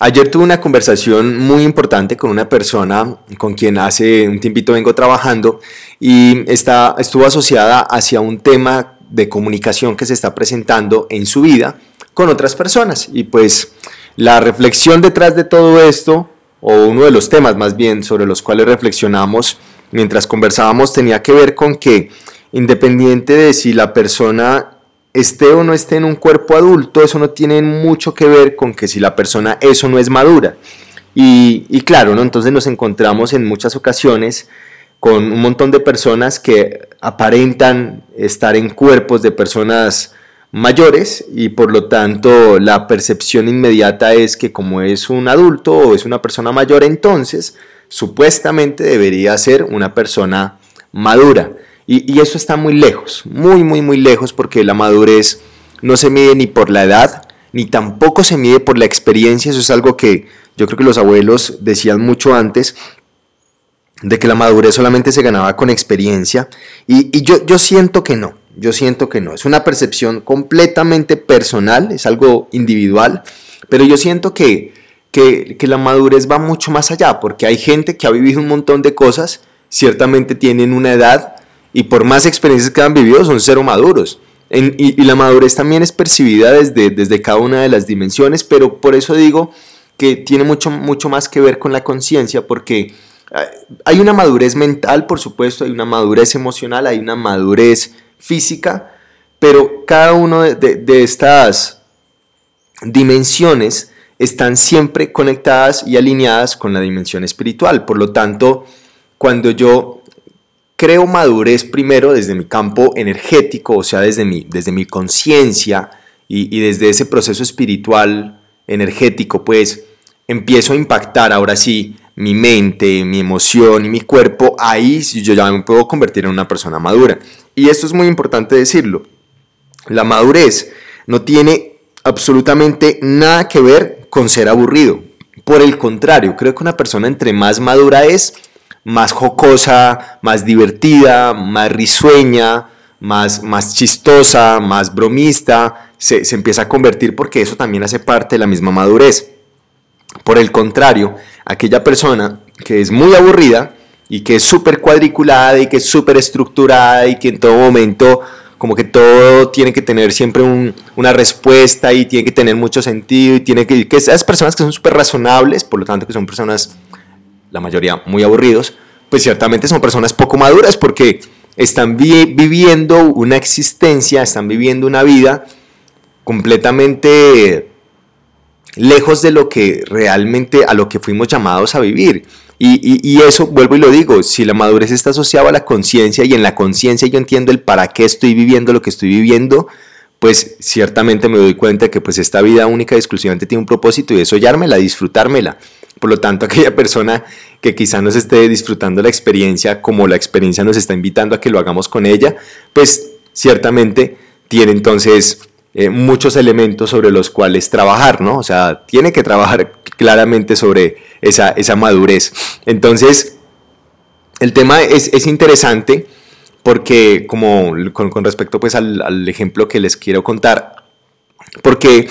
Ayer tuve una conversación muy importante con una persona con quien hace un tiempito vengo trabajando y está, estuvo asociada hacia un tema de comunicación que se está presentando en su vida con otras personas. Y pues la reflexión detrás de todo esto, o uno de los temas más bien sobre los cuales reflexionamos mientras conversábamos, tenía que ver con que independiente de si la persona esté o no esté en un cuerpo adulto, eso no tiene mucho que ver con que si la persona eso no es madura. Y, claro, ¿no? entonces nos encontramos en muchas ocasiones con un montón de personas que aparentan estar en cuerpos de personas mayores y por lo tanto la percepción inmediata es que como es un adulto o es una persona mayor entonces supuestamente debería ser una persona madura. Y, eso está muy lejos, muy, muy, muy lejos, porque la madurez no se mide ni por la edad, ni tampoco se mide por la experiencia. Eso es algo que yo creo que los abuelos decían mucho antes, de que la madurez solamente se ganaba con experiencia. Y, yo, yo siento que no, yo siento que no. Es una percepción completamente personal, es algo individual, pero yo siento que, que, que la madurez va mucho más allá, porque hay gente que ha vivido un montón de cosas, ciertamente tienen una edad y por más experiencias que han vivido son cero maduros. y, la madurez también es percibida desde, desde cada una de las dimensiones, pero por eso digo que tiene mucho, mucho más que ver con la conciencia, porque ah, hay una madurez mental, por supuesto, hay una madurez emocional, hay una madurez física, pero cada una de, de estas dimensiones están siempre conectadas y alineadas con la dimensión espiritual. Por lo tanto, cuando yo creo madurez primero desde mi campo energético, o sea, desde mi, desde mi conciencia y, desde ese proceso espiritual energético, pues empiezo a impactar ahora sí mi mente, mi emoción y mi cuerpo, ahí yo ya me puedo convertir en una persona madura. Y esto es muy importante decirlo. La madurez no tiene absolutamente nada que ver con ser aburrido. Por el contrario, creo que una persona entre más madura es, más jocosa, más divertida, más risueña, más, más chistosa, más bromista, se, empieza a convertir porque eso también hace parte de la misma madurez. Por el contrario, aquella persona que es muy aburrida y que es súper cuadriculada y que es súper estructurada y que en todo momento como que todo tiene que tener siempre una respuesta y tiene que tener mucho sentido y tiene que, que esas personas que son súper razonables, por lo tanto que son personas la mayoría muy aburridos, pues ciertamente son personas poco maduras porque están viviendo una existencia, están viviendo una vida completamente lejos de lo que realmente a lo que fuimos llamados a vivir. Y, y, eso, vuelvo y lo digo, si la madurez está asociada a la conciencia y en la conciencia yo entiendo el para qué estoy viviendo lo que estoy viviendo, pues ciertamente me doy cuenta que pues esta vida única y exclusivamente tiene un propósito y es soñármela, disfrutármela. Por lo tanto, aquella persona que quizá nos esté disfrutando la experiencia como la experiencia nos está invitando a que lo hagamos con ella, pues ciertamente tiene entonces eh, muchos elementos sobre los cuales trabajar, ¿no? O sea, tiene que trabajar claramente sobre esa, esa madurez. Entonces, el tema es, es interesante porque como con, respecto pues al, al, ejemplo que les quiero contar, porque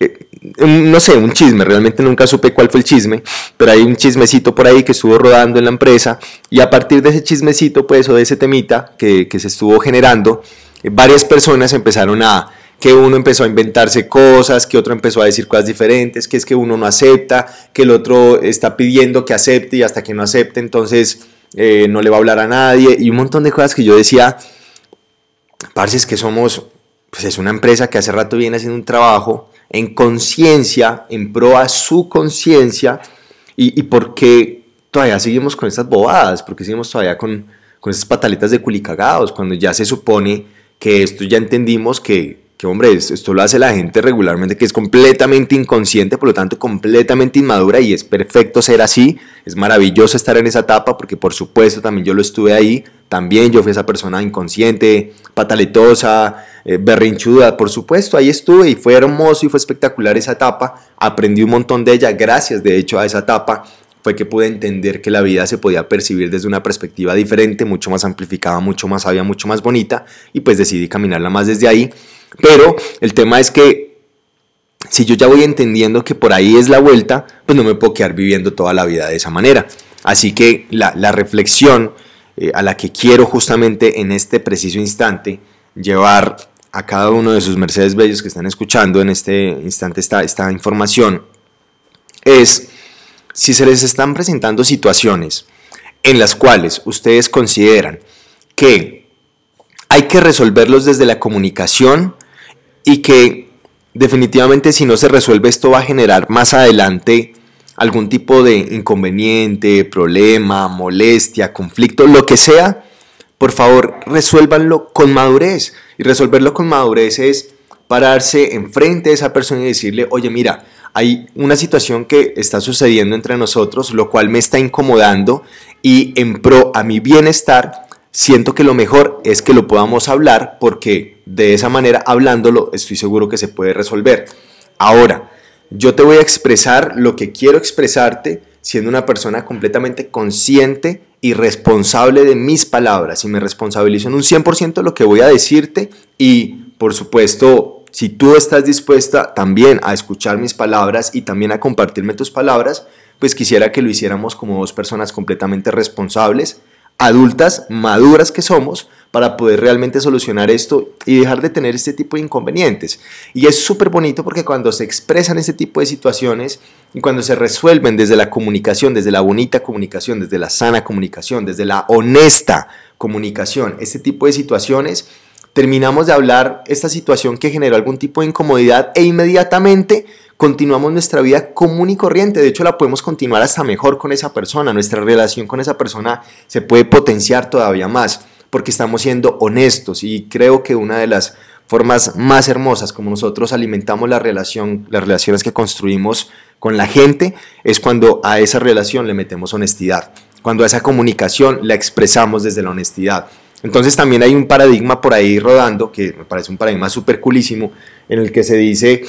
eh, no sé, un chisme, realmente nunca supe cuál fue el chisme, pero hay un chismecito por ahí que estuvo rodando en la empresa y a partir de ese chismecito, pues, o de ese temita que, que se estuvo generando, eh, varias personas empezaron a, que uno empezó a inventarse cosas, que otro empezó a decir cosas diferentes, que es que uno no acepta, que el otro está pidiendo que acepte y hasta que no acepte, entonces eh, no le va a hablar a nadie y un montón de cosas que yo decía, parce, es que somos, pues es una empresa que hace rato viene haciendo un trabajo en conciencia, en pro a su conciencia, y, y por qué todavía seguimos con estas bobadas, porque seguimos todavía con, con esas pataletas de culicagados, cuando ya se supone que esto ya entendimos que, que, hombre, esto lo hace la gente regularmente, que es completamente inconsciente, por lo tanto completamente inmadura y es perfecto ser así, es maravilloso estar en esa etapa, porque por supuesto también yo lo estuve ahí, también yo fui esa persona inconsciente, pataletosa, eh, berrinchuda, por supuesto, ahí estuve y fue hermoso y fue espectacular esa etapa, aprendí un montón de ella, gracias de hecho a esa etapa fue que pude entender que la vida se podía percibir desde una perspectiva diferente, mucho más amplificada, mucho más sabia, mucho más bonita, y pues decidí caminarla más desde ahí. Pero el tema es que si yo ya voy entendiendo que por ahí es la vuelta, pues no me puedo quedar viviendo toda la vida de esa manera. Así que la, reflexión eh, a la que quiero justamente en este preciso instante llevar a cada uno de sus Mercedes Bellos que están escuchando en este instante esta, esta información es si se les están presentando situaciones en las cuales ustedes consideran que hay que resolverlos desde la comunicación y que definitivamente si no se resuelve esto va a generar más adelante algún tipo de inconveniente, problema, molestia, conflicto, lo que sea, por favor resuélvanlo con madurez. Y resolverlo con madurez es pararse enfrente de esa persona y decirle, oye, mira, hay una situación que está sucediendo entre nosotros, lo cual me está incomodando y en pro a mi bienestar, siento que lo mejor es que lo podamos hablar porque de esa manera, hablándolo, estoy seguro que se puede resolver. Ahora, yo te voy a expresar lo que quiero expresarte siendo una persona completamente consciente y responsable de mis palabras y me responsabilizo en un 100% de lo que voy a decirte y por supuesto si tú estás dispuesta también a escuchar mis palabras y también a compartirme tus palabras, pues quisiera que lo hiciéramos como dos personas completamente responsables, adultas, maduras que somos, para poder realmente solucionar esto y dejar de tener este tipo de inconvenientes. Y es súper bonito porque cuando se expresan este tipo de situaciones y cuando se resuelven desde la comunicación, desde la bonita comunicación, desde la sana comunicación, desde la honesta comunicación, este tipo de situaciones, terminamos de hablar esta situación que generó algún tipo de incomodidad e inmediatamente continuamos nuestra vida común y corriente. De hecho, la podemos continuar hasta mejor con esa persona. Nuestra relación con esa persona se puede potenciar todavía más porque estamos siendo honestos y creo que una de las formas más hermosas como nosotros alimentamos la relación, las relaciones que construimos con la gente es cuando a esa relación le metemos honestidad, cuando a esa comunicación la expresamos desde la honestidad. Entonces también hay un paradigma por ahí rodando, que me parece un paradigma súper coolísimo, en el que se dice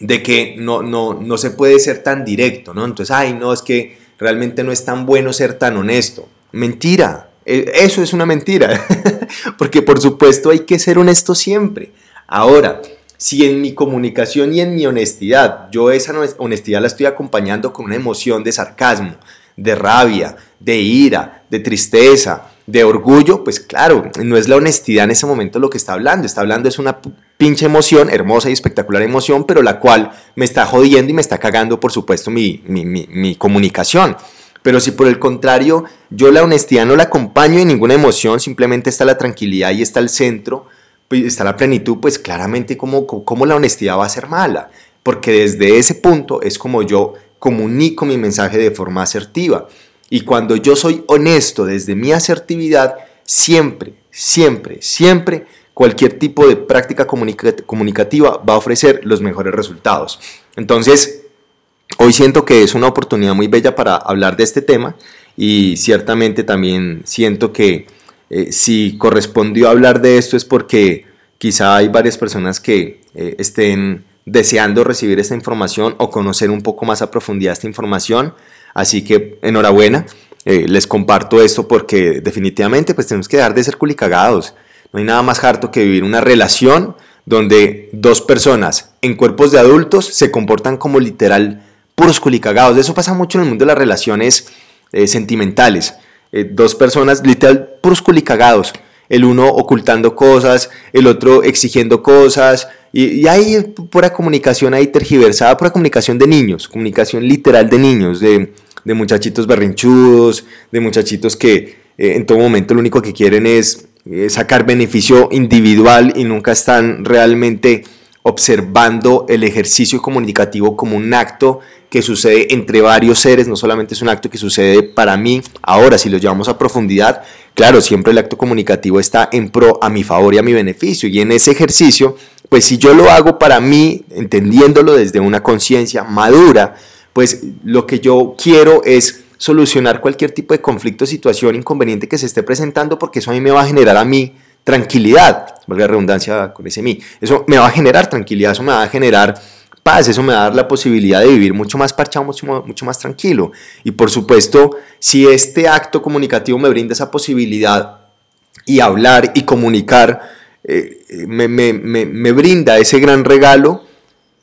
de que no, no, no se puede ser tan directo, ¿no? Entonces, ay, no, es que realmente no es tan bueno ser tan honesto. Mentira, eh, eso es una mentira, porque por supuesto hay que ser honesto siempre. Ahora, si en mi comunicación y en mi honestidad, yo esa honestidad la estoy acompañando con una emoción de sarcasmo, de rabia, de ira, de tristeza, de orgullo, pues claro, no es la honestidad en ese momento lo que está hablando, está hablando es una pinche emoción, hermosa y espectacular emoción, pero la cual me está jodiendo y me está cagando, por supuesto, mi, mi, mi comunicación. Pero si por el contrario yo la honestidad no la acompaño en ninguna emoción, simplemente está la tranquilidad y está el centro, pues está la plenitud, pues claramente cómo, cómo la honestidad va a ser mala. Porque desde ese punto es como yo comunico mi mensaje de forma asertiva. Y cuando yo soy honesto desde mi asertividad, siempre, siempre, siempre cualquier tipo de práctica comunicativa va a ofrecer los mejores resultados. Entonces, Hoy siento que es una oportunidad muy bella para hablar de este tema y ciertamente también siento que eh, si correspondió hablar de esto es porque quizá hay varias personas que eh, estén deseando recibir esta información o conocer un poco más a profundidad esta información. Así que enhorabuena, eh, les comparto esto porque definitivamente pues tenemos que dejar de ser culicagados. No hay nada más harto que vivir una relación donde dos personas en cuerpos de adultos se comportan como literal puros culicagados. Eso pasa mucho en el mundo de las relaciones eh, sentimentales. Eh, dos personas, literal, puros culicagados. El uno ocultando cosas, el otro exigiendo cosas. Y, hay pura comunicación ahí tergiversada, pura comunicación de niños, comunicación literal de niños, de, muchachitos berrinchudos, de muchachitos que eh, en todo momento lo único que quieren es sacar beneficio individual y nunca están realmente observando el ejercicio comunicativo como un acto que sucede entre varios seres, no solamente es un acto que sucede para mí. Ahora, si lo llevamos a profundidad, claro, siempre el acto comunicativo está en pro a mi favor y a mi beneficio. Y en ese ejercicio, pues si yo lo hago para mí, entendiéndolo desde una conciencia madura, pues lo que yo quiero es solucionar cualquier tipo de conflicto, situación, inconveniente que se esté presentando, porque eso a mí me va a generar a mí tranquilidad, valga la redundancia con ese mí, eso me va a generar tranquilidad, eso me va a generar paz, eso me va a dar la posibilidad de vivir mucho más parchado, mucho, más tranquilo. Y por supuesto, si este acto comunicativo me brinda esa posibilidad y hablar y comunicar, eh, me, me, me, me brinda ese gran regalo,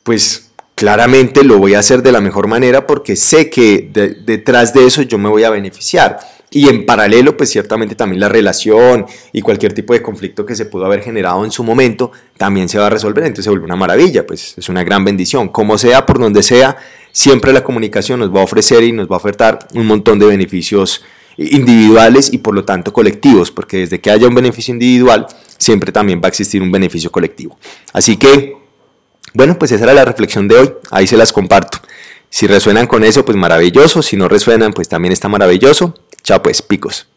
pues claramente lo voy a hacer de la mejor manera porque sé que detrás de eso yo me voy a beneficiar. Y en paralelo, pues ciertamente también la relación y cualquier tipo de conflicto que se pudo haber generado en su momento también se va a resolver, entonces se vuelve una maravilla, pues es una gran bendición. Como sea, por donde sea, siempre la comunicación nos va a ofrecer y nos va a ofertar un montón de beneficios individuales y por lo tanto colectivos, porque desde que haya un beneficio individual, siempre también va a existir un beneficio colectivo. Así que, bueno, pues esa era la reflexión de hoy, ahí se las comparto. Si resuenan con eso, pues maravilloso, si no resuenan, pues también está maravilloso. Chao pues, picos.